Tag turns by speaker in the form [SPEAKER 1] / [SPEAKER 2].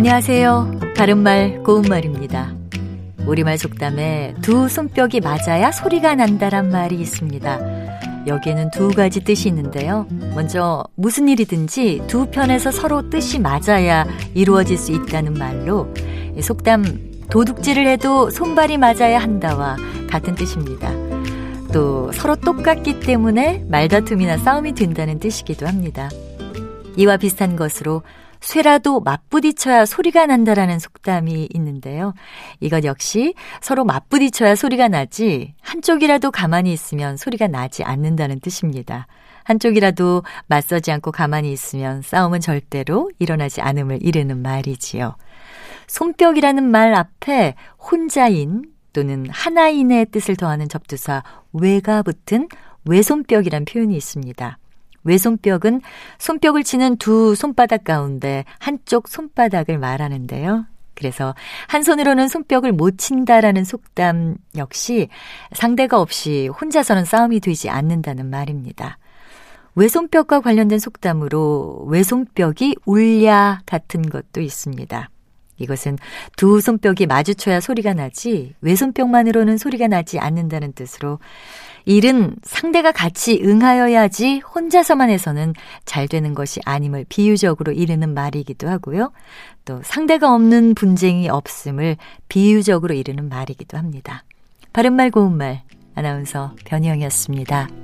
[SPEAKER 1] 안녕하세요. 바른말 고운말입니다. 우리말 속담에 두 손뼉이 맞아야 소리가 난다란 말이 있습니다. 여기에는 두 가지 뜻이 있는데요. 먼저 무슨 일이든지 두 편에서 서로 뜻이 맞아야 이루어질 수 있다는 말로 속담 도둑질을 해도 손발이 맞아야 한다와 같은 뜻입니다. 또 서로 똑같기 때문에 말다툼이나 싸움이 된다는 뜻이기도 합니다. 이와 비슷한 것으로 쇠라도 맞부딪혀야 소리가 난다라는 속담이 있는데요. 이것 역시 서로 맞부딪혀야 소리가 나지 한쪽이라도 가만히 있으면 소리가 나지 않는다는 뜻입니다. 한쪽이라도 맞서지 않고 가만히 있으면 싸움은 절대로 일어나지 않음을 이르는 말이지요. 손뼉이라는 말 앞에 혼자인 또는 하나인의 뜻을 더하는 접두사 외가 붙은 외손뼉이란 표현이 있습니다. 외손뼉은 손뼉을 치는 두 손바닥 가운데 한쪽 손바닥을 말하는데요. 그래서 한 손으로는 손뼉을 못 친다라는 속담 역시 상대가 없이 혼자서는 싸움이 되지 않는다는 말입니다. 외손뼉과 관련된 속담으로 외손뼉이 울랴 같은 것도 있습니다. 이것은 두 손뼉이 마주쳐야 소리가 나지 외손뼉만으로는 소리가 나지 않는다는 뜻으로 일은 상대가 같이 응하여야지 혼자서만 해서는 잘 되는 것이 아님을 비유적으로 이르는 말이기도 하고요. 또 상대가 없는 분쟁이 없음을 비유적으로 이르는 말이기도 합니다. 바른말 고운말 아나운서 변희영이었습니다.